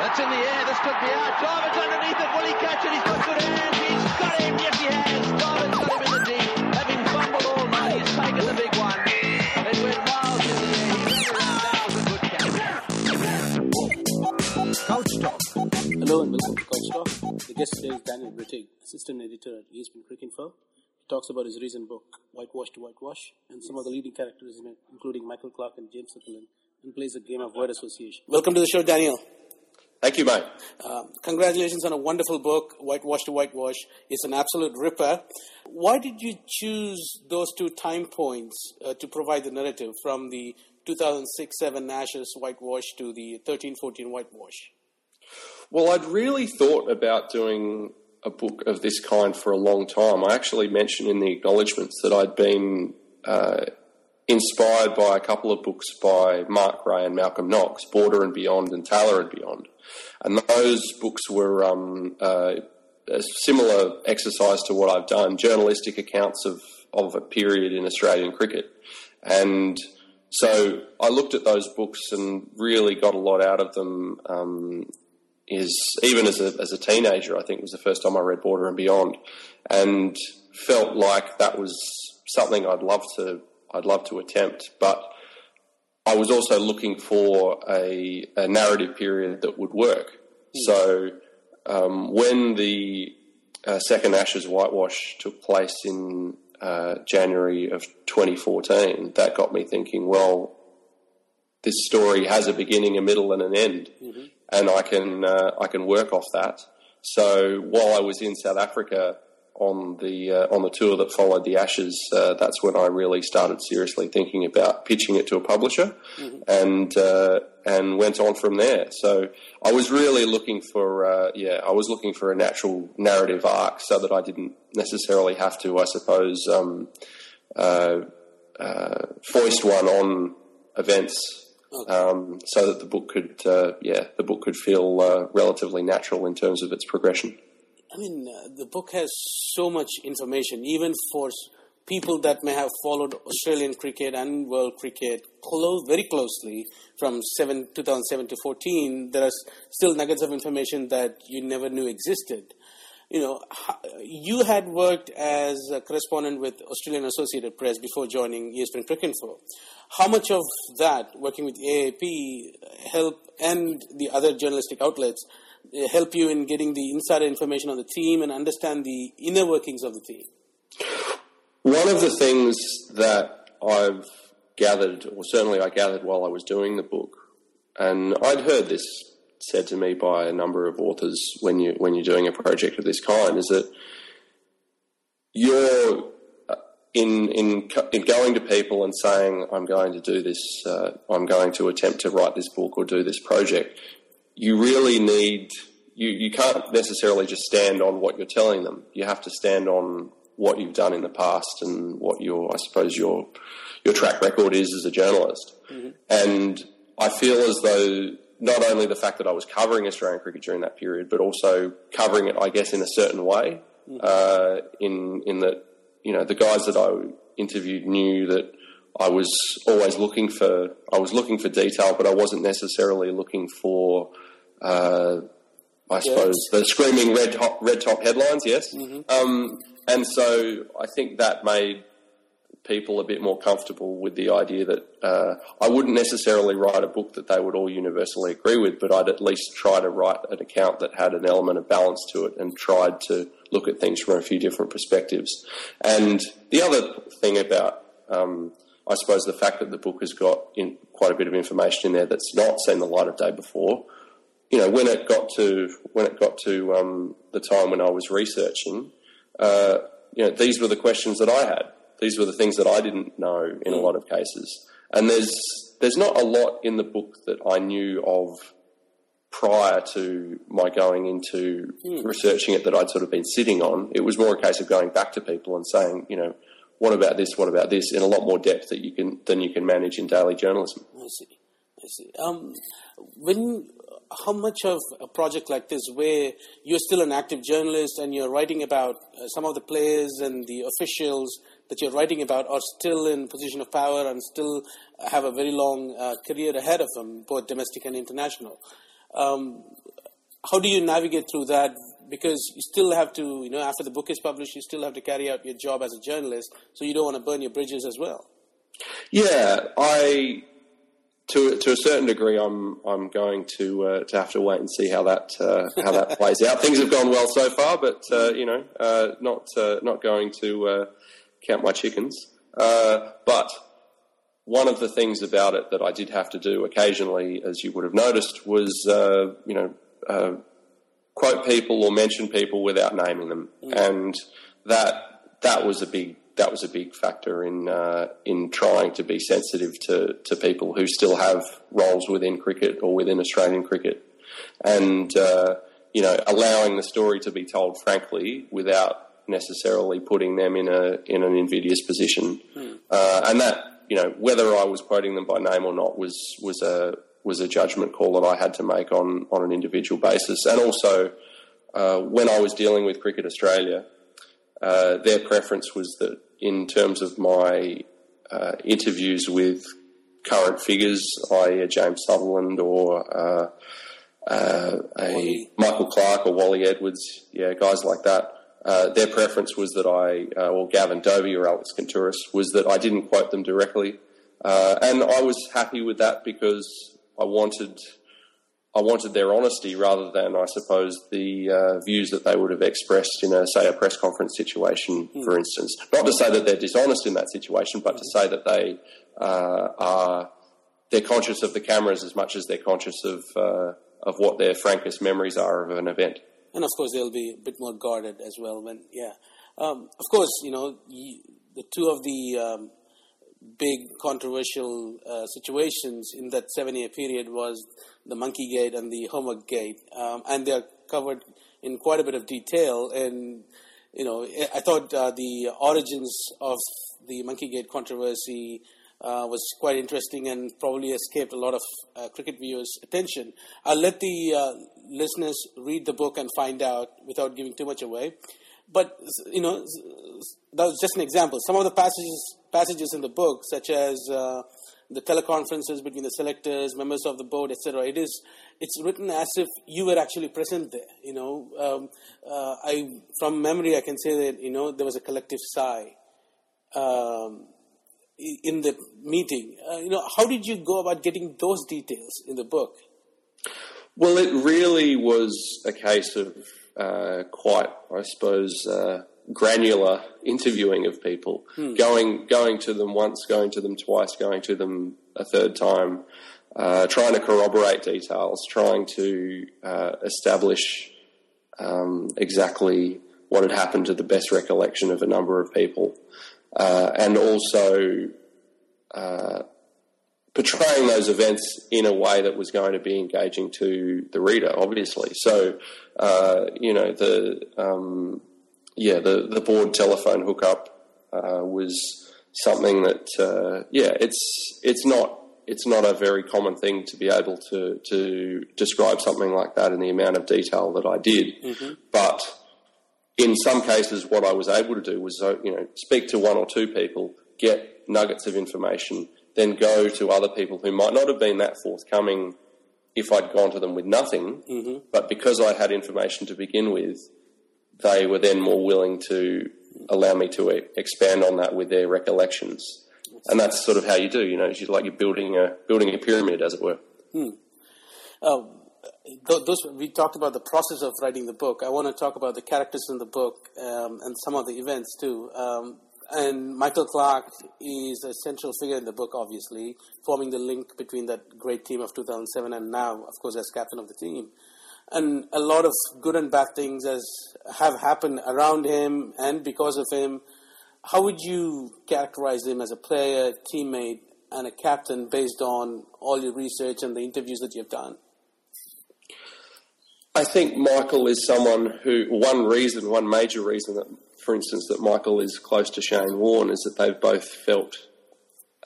That's in the air. This could be out. Jarvis underneath it. Will he catch it? He's got good hands. He's got him. Yes, he has. Jarvis got him in the deep. Having fumbled all night, he's taken the big one. It went miles in the air. He ran around. That was a good catch. Couch Talk. Hello and welcome to Couch Talk. The guest today is Daniel Brittig, assistant editor at ESPN Cricinfo. He talks about his recent book, Whitewash to Whitewash, and some of the leading characters in it, including Michael Clarke and James Sutherland, and plays a game of word association. Welcome to the show, Daniel. Thank you, Mike. Uh, congratulations on a wonderful book, Whitewash to Whitewash. It's an absolute ripper. Why did you choose those two time points uh, to provide the narrative from the 2006-7 Ashes Whitewash to the 13-14 Whitewash? Well, I'd really thought about doing a book of this kind for a long time. I actually mentioned in the acknowledgements that I'd been uh, inspired by a couple of books by Mark Ray and Malcolm Knox, Border and Beyond and Taylor and Beyond. And those books were um, uh, a similar exercise to what I've done, journalistic accounts of, of a period in Australian cricket. And so I looked at those books and really got a lot out of them. Um, is even as a, as a teenager, I think was the first time I read Border and Beyond, and felt like that was something I'd love to I'd love to attempt, but I was also looking for a, a narrative period that would work. Mm. So um, when the uh, second Ashes whitewash took place in uh, January of 2014, that got me thinking. Well, this story has a beginning, a middle, and an end, mm-hmm. and I can uh, I can work off that. So while I was in South Africa on the uh, on the tour that followed the Ashes, uh, that's when I really started seriously thinking about pitching it to a publisher, mm-hmm. and uh, and went on from there. So I was really looking for uh, yeah, I was looking for a natural narrative arc, so that I didn't necessarily have to, I suppose, um, uh, uh, foist one on events. Okay. Um, so that the book could, yeah, the book could feel relatively natural in terms of its progression. I mean, uh, the book has so much information, even for people that may have followed Australian cricket and world cricket close, very closely from seven, 2007 to 14. There are still nuggets of information that you never knew existed. You know, you had worked as a correspondent with Australian Associated Press before joining ESPN Cricinfo. How much of that, working with AAP, help and the other journalistic outlets, help you in getting the insider information on the team and understand the inner workings of the team? One of the things that I've gathered, or certainly I gathered while I was doing the book, and I'd heard this said to me by a number of authors when you when you're doing a project of this kind, is that you're uh, in in in going to people and saying I'm going to do this, uh, I'm going to attempt to write this book or do this project you really need you, you can't necessarily just stand on what you're telling them. You have to stand on what you've done in the past and what your I suppose your your track record is as a journalist. Mm-hmm. And I feel as though not only the fact that I was covering Australian cricket during that period, but also covering it, I guess, in a certain way. Mm-hmm. Uh, in in that you know the guys that I interviewed knew that I was always looking for I was looking for detail, but I wasn't necessarily looking for uh, I suppose the screaming red top, red top headlines. Yes, mm-hmm. um, and so I think that made people a bit more comfortable with the idea that uh, I wouldn't necessarily write a book that they would all universally agree with, but I'd at least try to write an account that had an element of balance to it and tried to look at things from a few different perspectives. And the other thing about um, I suppose the fact that the book has got quite a bit of information in there that's not seen the light of day before you know, when it got to when it got to um, the time when I was researching, uh, you know, these were the questions that I had. These were the things that I didn't know in a lot of cases. And there's there's not a lot in the book that I knew of prior to my going into mm. researching it that I'd sort of been sitting on. It was more a case of going back to people and saying, you know, what about this? What about this? In a lot more depth that you can than you can manage in daily journalism. I see. I see. Um, when how much of a project like this, where you're still an active journalist and you're writing about uh, some of the players and the officials that you're writing about are still in position of power and still have a very long uh, career ahead of them, both domestic and international. Um, how do you navigate through that? Because you still have to, you know, after the book is published, you still have to carry out your job as a journalist, so you don't want to burn your bridges as well. Yeah, I to to a certain degree, I'm I'm going to uh, to have to wait and see how that uh, how that plays out. Things have gone well so far, but uh, you know, uh, not uh, not going to uh, count my chickens. but one of the things about it that I did have to do occasionally, as you would have noticed, was you know quote people or mention people without naming them, mm. and that that was a big that was a big factor in uh, in trying to be sensitive to, to people who still have roles within cricket or within Australian cricket, and uh, you know allowing the story to be told frankly without necessarily putting them in a in an invidious position, hmm. uh, and that you know whether I was quoting them by name or not was was a was a judgment call that I had to make on on an individual basis, and also uh, when I was dealing with Cricket Australia. Uh, their preference was that in terms of my uh, interviews with current figures, i.e., James Sutherland or uh, uh, a Michael Clarke or Wally Edwards, yeah, guys like that. Uh, their preference was that I, uh, or Gavin Dovey or Alex Kantouris, was that I didn't quote them directly. Uh, and I was happy with that because I wanted I wanted their honesty rather than, I suppose, the uh, views that they would have expressed in a, say, a press conference situation, mm. for instance. Not to say that they're dishonest in that situation, but to say that they uh, are they're conscious of the cameras as much as they're conscious of uh, of what their frankest memories are of an event. And of course, they'll be a bit more guarded as well. When yeah, um, of course, you know, the two of the um, big controversial uh, situations in that seven year period was the Monkey Gate and the Homework Gate, um, and they are covered in quite a bit of detail. And you know, I thought uh, the origins of the Monkey Gate controversy uh, was quite interesting and probably escaped a lot of uh, cricket viewers' attention. I'll let the uh, listeners read the book and find out without giving too much away. But you know, that was just an example. Some of the passages passages in the book, such as uh, the teleconferences between the selectors, members of the board, etc. It is it's written as if you were actually present there. You know, um, uh, I from memory I can say that you know there was a collective sigh um, in the meeting. Uh, you know, how did you go about getting those details in the book? Well, it really was a case of uh, quite, I suppose uh, granular interviewing of people, hmm. going going to them once, going to them twice, going to them a third time, uh, trying to corroborate details, trying to uh, establish um, exactly what had happened to the best recollection of a number of people, uh, and also uh, portraying those events in a way that was going to be engaging to the reader, obviously. So, uh, you know, the um, yeah, the, the board telephone hookup uh, was something that uh, yeah, it's it's not it's not a very common thing to be able to to describe something like that in the amount of detail that I did, mm-hmm. but in some cases, what I was able to do was uh, you know speak to one or two people, get nuggets of information, then go to other people who might not have been that forthcoming if I'd gone to them with nothing, mm-hmm. but because I had information to begin with, they were then more willing to allow me to expand on that with their recollections. And that's sort of how you do, you know, it's like you're building a building a pyramid, as it were. Hmm. Uh, those, we talked about the process of writing the book. I want to talk about the characters in the book um, and some of the events too. Um, and Michael Clarke is a central figure in the book, obviously, forming the link between that great team of 2007 and now, of course, as captain of the team and a lot of good and bad things as have happened around him and because of him. How would you characterize him as a player, teammate, and a captain based on all your research and the interviews that you've done? I think Michael is someone who one reason, one major reason that, for instance, that Michael is close to Shane Warne is that they've both felt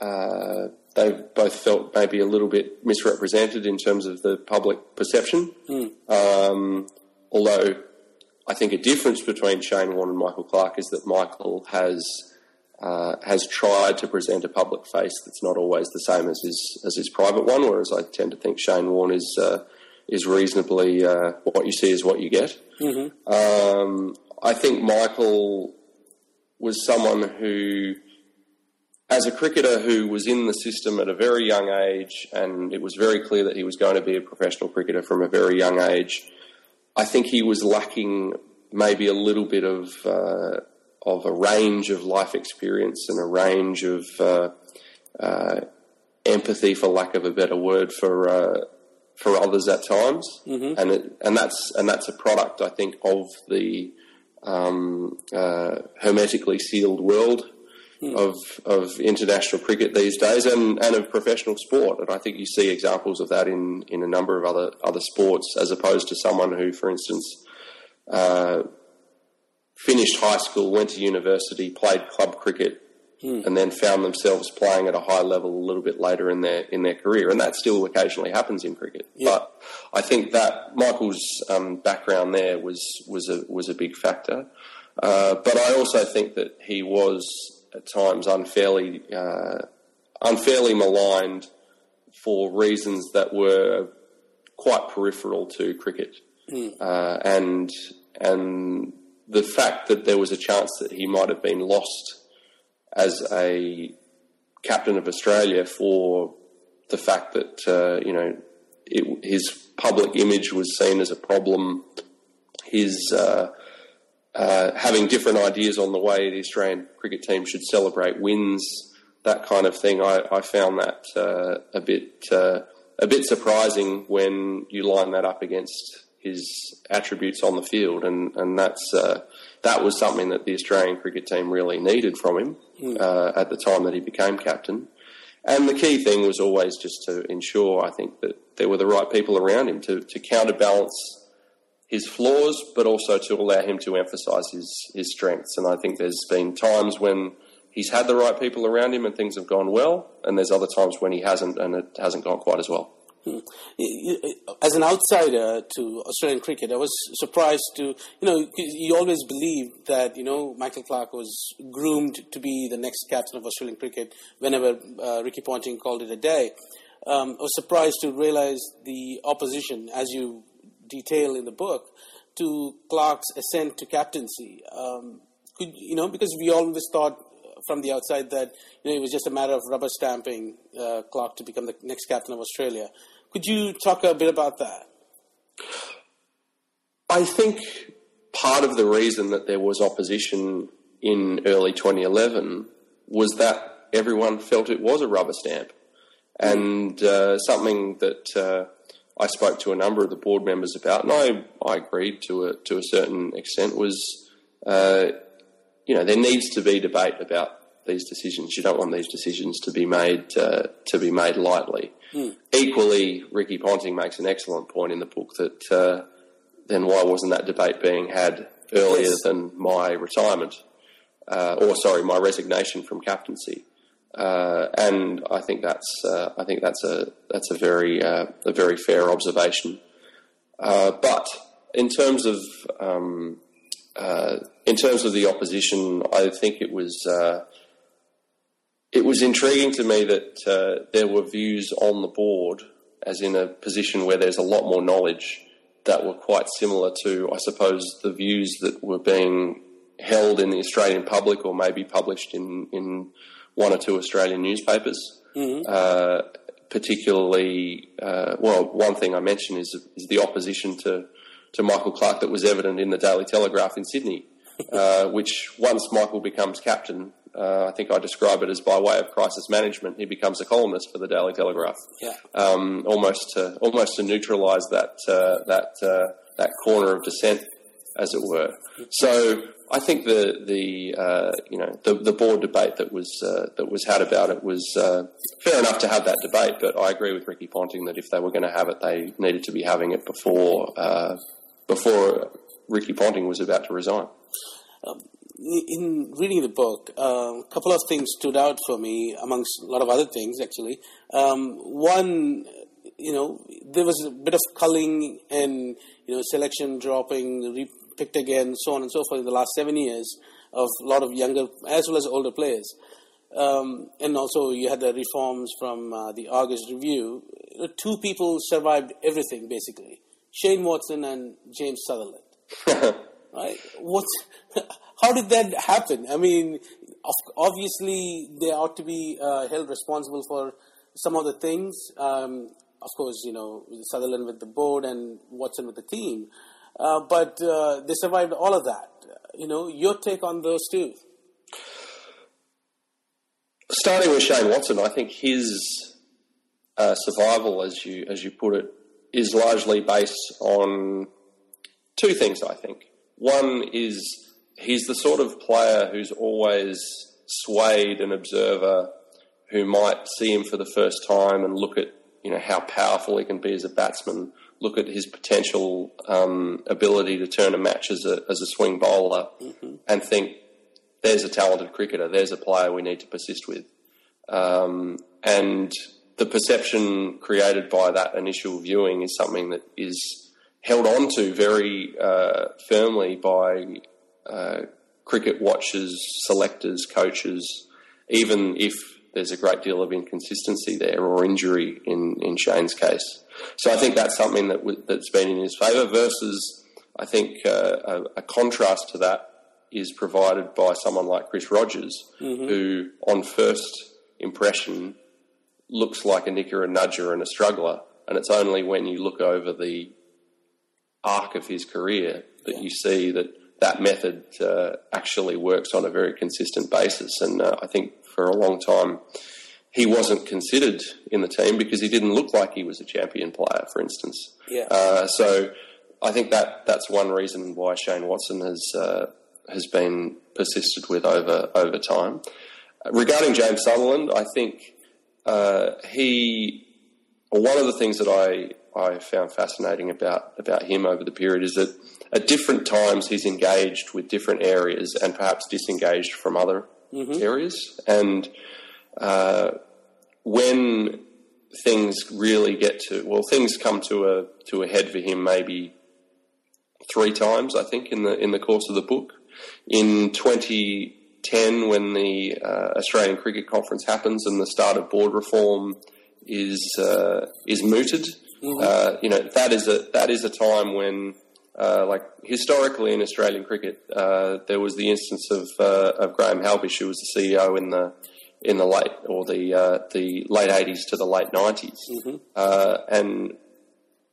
uh, they both felt maybe a little bit misrepresented in terms of the public perception. Mm. Um, although I think a difference between Shane Warne and Michael Clarke is that Michael has uh, has tried to present a public face that's not always the same as his as his private one. Whereas I tend to think Shane Warne is uh, is reasonably uh, what you see is what you get. Mm-hmm. Um, I think Michael was someone who, as a cricketer who was in the system at a very young age, and it was very clear that he was going to be a professional cricketer from a very young age. I think he was lacking maybe a little bit of uh, of a range of life experience and a range of uh, uh, empathy, for lack of a better word, for uh, for others at times, Mm-hmm. and it, and that's and that's a product I think of the um, uh, hermetically sealed world of of international cricket these days, and, and of professional sport. And I think you see examples of that in, in a number of other other sports, as opposed to someone who, for instance, uh, finished high school, went to university, played club cricket, and then found themselves playing at a high level a little bit later in their in their career, and that still occasionally happens in cricket. Yeah. But I think that Michael's um, background there was was a was a big factor. Uh, but I also think that he was at times unfairly uh, unfairly maligned for reasons that were quite peripheral to cricket, uh, and and the fact that there was a chance that he might have been lost as a captain of Australia for the fact that uh, you know it, his public image was seen as a problem. His uh, having different ideas on the way the Australian cricket team should celebrate wins, that kind of thing. I, I found that uh, a bit uh, a bit surprising when you line that up against his attributes on the field, and and that's uh, that was something that the Australian cricket team really needed from him uh, at the time that he became captain. And the key thing was always just to ensure, I think, that there were the right people around him to, to counterbalance his flaws, but also to allow him to emphasise his, his strengths. And I think there's been times when he's had the right people around him and things have gone well, and there's other times when he hasn't and it hasn't gone quite as well. You- As an outsider to Australian cricket, I was surprised to, you know you always believed that, you know, Michael Clarke was groomed to be the next captain of Australian cricket whenever uh, Ricky Ponting called it a day. Um, I was surprised to realize the opposition, as you detail in the book, to Clarke's ascent to captaincy. Um, could, you know, because we always thought from the outside that you know it was just a matter of rubber stamping uh, Clarke to become the next captain of Australia. Could you talk a bit about that? I think part of the reason that there was opposition in early 2011 was that everyone felt it was a rubber stamp. And uh, something that uh, I spoke to a number of the board members about, and I, I agreed to a, to a certain extent, was uh, you know there needs to be debate about these decisions. You don't want these decisions to be made uh, to be made lightly. Equally, Ricky Ponting makes an excellent point in the book that uh, then why wasn't that debate being had earlier Yes. than my retirement, uh, or sorry, my resignation from captaincy? Uh, and I think that's uh, I think that's a that's a very uh, a very fair observation. Uh, but in terms of um, uh, in terms of the opposition, I think it was uh, it was intriguing to me that there were views on the board, as in a position where there's a lot more knowledge, that were quite similar to, I suppose, the views that were being held in the Australian public or maybe published in, in one or two Australian newspapers. Uh, particularly, uh, well, one thing I mentioned is, is the opposition to, to Michael Clarke that was evident in the Daily Telegraph in Sydney, uh, which once Michael becomes captain, uh, I think I describe it as by way of crisis management, he becomes a columnist for the Daily Telegraph Yeah. um, almost to almost to neutralise that uh, that uh, that corner of dissent, as it were. So I think the the uh, you know the, the board debate that was uh, that was had about it was uh, fair enough to have that debate, but I agree with Ricky Ponting that if they were going to have it, they needed to be having it before uh, before Ricky Ponting was about to resign. in reading the book, uh, a couple of things stood out for me, amongst a lot of other things, actually. Um, one, you know, there was a bit of culling and, you know, selection dropping, re- picked again, so on and so forth in the last seven years. of a lot of younger as well as older players. Um, and also, you had the reforms from uh, the Argus Review. Two people survived everything, basically Shane Watson and James Sutherland. right? What? How did that happen? I mean, obviously, they ought to be uh, held responsible for some of the things. Um, of course, you know, Sutherland with the board and Watson with the team. Uh, but uh, they survived all of that. You know, your take on those two? Starting with Shane Watson, I think his uh, survival, as you as you put it, is largely based on two things. I think one is he's the sort of player who's always swayed an observer who might see him for the first time and look at you know how powerful he can be as a batsman, look at his potential um, ability to turn a match as a as a swing bowler, mm-hmm. and think there's a talented cricketer, there's a player we need to persist with, um, and the perception created by that initial viewing is something that is held on to very uh, firmly by uh, cricket watchers, selectors, coaches, even if there's a great deal of inconsistency there or injury in, in Shane's case. So I think that's something that w- that's been in his favour. Versus, I think uh, a, a, contrast to that is provided by someone like Chris Rogers, mm-hmm. who on first impression looks like a nicker, a nudger, and a struggler. And it's only when you look over the arc of his career that yeah. you see that that method uh, actually works on a very consistent basis. And uh, I think for a long time, he wasn't considered in the team because he didn't look like he was a champion player, for instance. Yeah. Uh, so I think that that's one reason why Shane Watson has uh, has been persisted with over over time. Regarding James Sutherland, I think uh, he one of the things that I I found fascinating about about him over the period is that at different times he's engaged with different areas and perhaps disengaged from other mm-hmm. areas. And uh, when things really get to well, things come to a to a head for him maybe three times, I think, in the in the course of the book. In 2010, when the uh, Australian Cricket Conference happens and the start of board reform is uh, is mooted, mm-hmm. Uh, you know that is a that is a time when uh, like historically in Australian cricket, uh, there was the instance of, uh, of Graham Halbish, who was the CEO in the in the late or the uh, the late eighties to the late 90s mm-hmm. Uh, and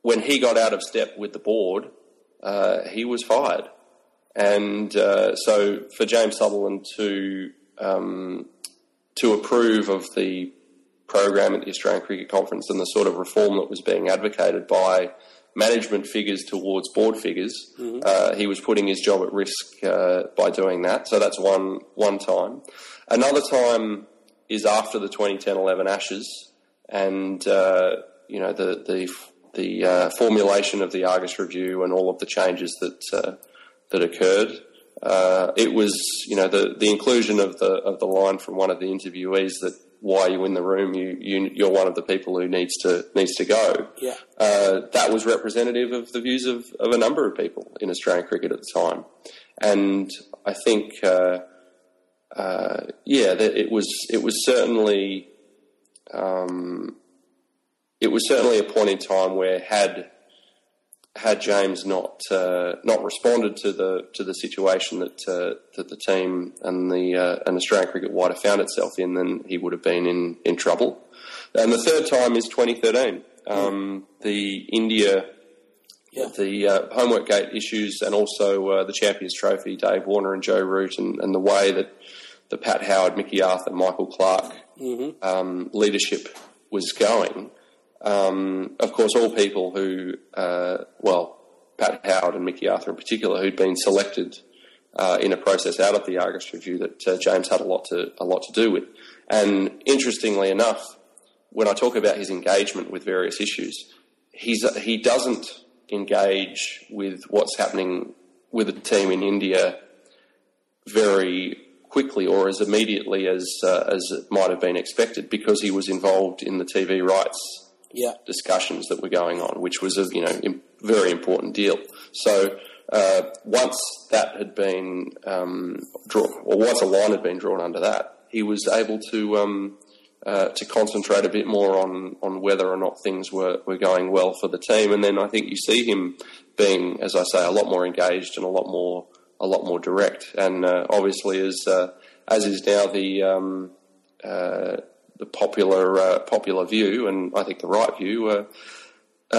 when he got out of step with the board, he was fired. And so for James Sutherland to um, to approve of the program at the Australian Cricket Conference and the sort of reform that was being advocated by management figures towards board figures, mm-hmm. uh, he was putting his job at risk uh, by doing that. So that's one one time. Another time is after the 2010-11 Ashes, and uh, you know the the the uh, formulation of the Argus Review and all of the changes that uh, that occurred. Uh, it was you know the the inclusion of the of the line from one of the interviewees that why you in the room. You, you you're one of the people who needs to needs to go. Yeah, uh, that was representative of the views of, of a number of people in Australian cricket at the time, and I think uh, yeah, that it was it was certainly um, it was certainly a point in time where had had James not uh, not responded to the to the situation that uh, that the team and the uh, and Australian cricket wider found itself in, then he would have been in, in trouble. And the third time is 2013, um, the India, yeah. the uh, homework gate issues, and also uh, the Champions Trophy, Dave Warner and Joe Root, and, and the way that the Pat Howard, Mickey Arthur, Michael Clarke mm-hmm. um, leadership was going. Um, of course, all people who, uh, well, Pat Howard and Mickey Arthur in particular, who'd been selected uh, in a process out of the Argus Review that uh, James had a lot to a lot to do with. And interestingly enough, when I talk about his engagement with various issues, he's he doesn't engage with what's happening with the team in India very quickly or as immediately as uh, as it might have been expected because he was involved in the TV rights yeah. discussions that were going on, which was a you know very important deal. So uh, once that had been um, drawn, or once a line had been drawn under that, he was able to um, uh, to concentrate a bit more on on whether or not things were, were going well for the team. And then I think you see him being, as I say, a lot more engaged and a lot more a lot more direct. And uh, obviously, as uh, as is now the um, uh, the popular uh, popular view, and I think the right view. Uh,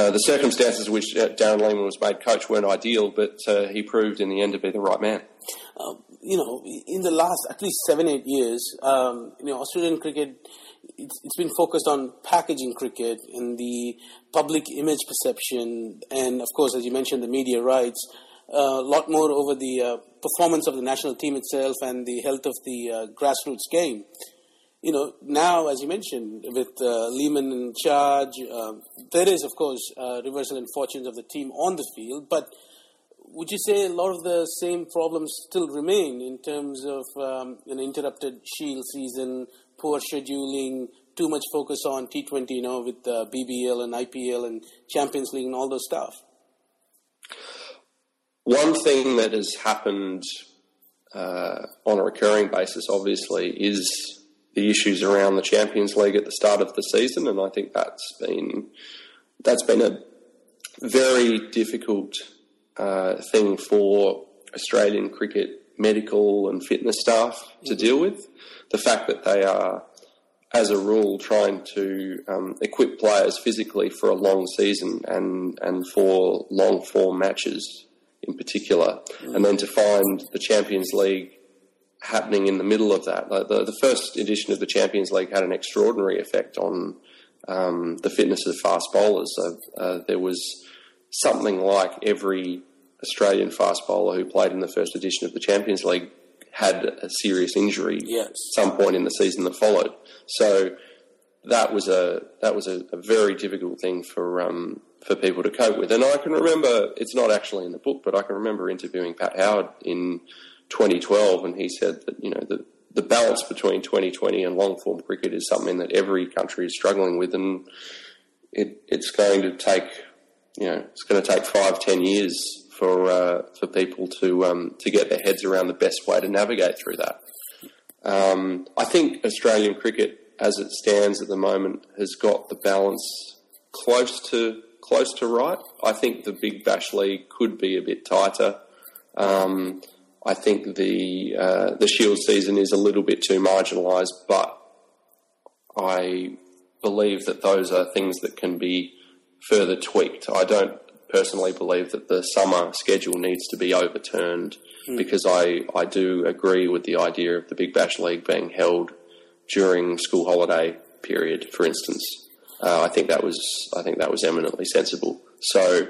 the circumstances in which Darren Lehmann was made coach weren't ideal, but he proved in the end to be the right man. Um, you know, in the last at least seven, eight years, um, you know, Australian cricket, it's, it's been focused on packaging cricket and the public image perception, and of course, as you mentioned, the media rights. A lot more over the uh, performance of the national team itself and the health of the uh, grassroots game you know, now, as you mentioned, with uh, Lehmann in charge, uh, there is, of course, reversal in fortunes of the team on the field. But would you say a lot of the same problems still remain in terms of um, an interrupted Shield season, poor scheduling, too much focus on T20, you know, with uh, BBL and IPL and Champions League and all those stuff? One thing that has happened uh, on a recurring basis, obviously, is the issues around the Champions League at the start of the season, and I think that's been that's been a very difficult uh, thing for Australian cricket medical and fitness staff to deal with. The fact that they are, as a rule, trying to um, equip players physically for a long season and and for long form matches in particular, mm. and then to find the Champions League happening in the middle of that. The, the, the, first edition of the Champions League had an extraordinary effect on um, the fitness of fast bowlers. So, uh, there was something like every Australian fast bowler who played in the first edition of the Champions League had a serious injury yes. at some point in the season that followed. So that was a that was a, a very difficult thing for um, for people to cope with. And I can remember it's not actually in the book, but I can remember interviewing Pat Howard in 2012, and he said that you know the the balance between 2020 and long form cricket is something that every country is struggling with, and it, it's going to take you know it's going to take five ten years for uh, for people to um, to get their heads around the best way to navigate through that. Um, I think Australian cricket, as it stands at the moment, has got the balance close to close to right. I think the Big Bash League could be a bit tighter. Um, I think the uh, the Shield season is a little bit too marginalised, but I believe that those are things that can be further tweaked. I don't personally believe that the summer schedule needs to be overturned mm. because I, I do agree with the idea of the Big Bash League being held during school holiday period, for instance. Uh, I think that was I think that was eminently sensible. So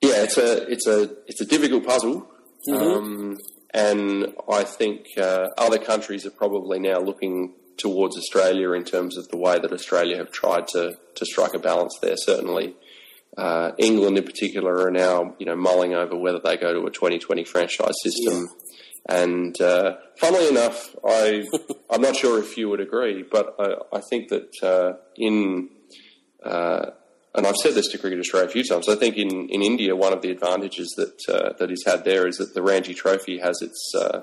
yeah, it's a it's a it's a difficult puzzle. Mm-hmm. Um, and I think uh, other countries are probably now looking towards Australia in terms of the way that Australia have tried to, to strike a balance there. Certainly, uh, England in particular are now you know mulling over whether they go to a 2020 franchise system. Yeah. And uh, funnily enough, I I'm not sure if you would agree, but I, I think that uh, in uh, and I've said this to Cricket Australia a few times. I think in, in India, one of the advantages that uh, that he's had there is that the Ranji Trophy has its uh,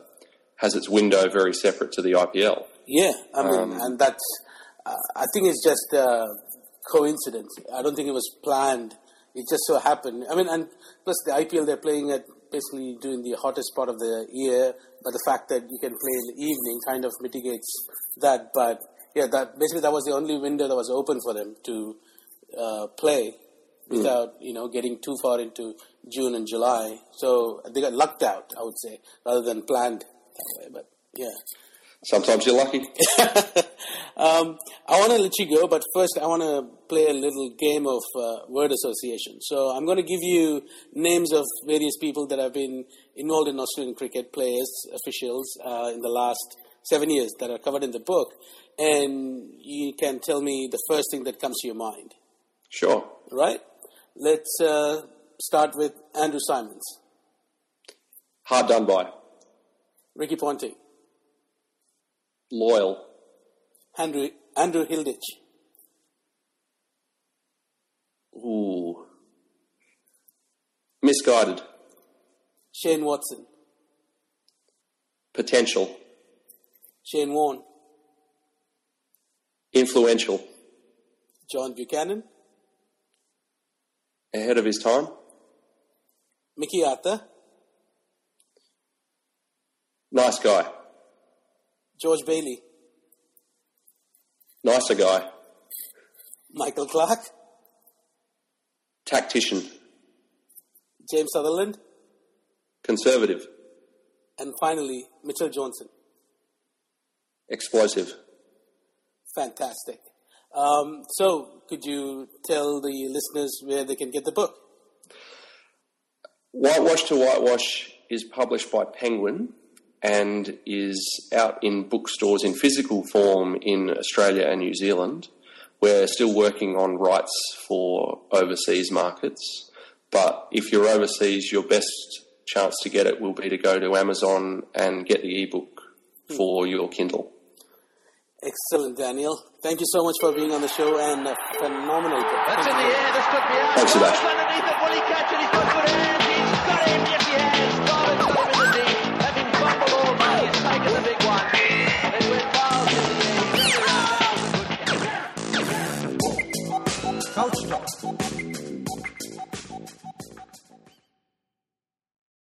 has its window very separate to the IPL. Yeah, I mean, um, and that's uh, I think it's just a coincidence. I don't think it was planned. It just so happened. I mean, and plus the IPL they're playing at basically during the hottest part of the year, but the fact that you can play in the evening kind of mitigates that. But yeah, that basically that was the only window that was open for them to uh, play without mm. you know getting too far into June and July. So they got lucked out, I would say, rather than planned that way. But yeah. Sometimes you're lucky. um, I want to let you go, but first I want to play a little game of uh, word association. So I'm going to give you names of various people that have been involved in Australian cricket, players, officials, uh, in the last seven years that are covered in the book, and you can tell me the first thing that comes to your mind. Sure. Right? Let's uh, start with Andrew Symonds. Hard done by. Ricky Ponting. Loyal. Andrew, Andrew Hilditch. Ooh. Misguided. Shane Watson, potential, Shane Warne, influential, John Buchanan, ahead of his time, Mickey Arthur, nice guy, George Bailey, nicer guy, Michael Clarke, tactician, James Sutherland, conservative, and finally Mitchell Johnson. explosive. Fantastic. Um, so, could you tell the listeners where they can get the book? Whitewash to Whitewash is published by Penguin and is out in bookstores in physical form in Australia and New Zealand. We're still working on rights for overseas markets, but if you're overseas, your best chance to get it will be to go to Amazon and get the ebook for your Kindle. Excellent, Daniel. Thank you so much for being on the show and a phenomenal. That's in the air. This could be out. Thanks, Sebastian.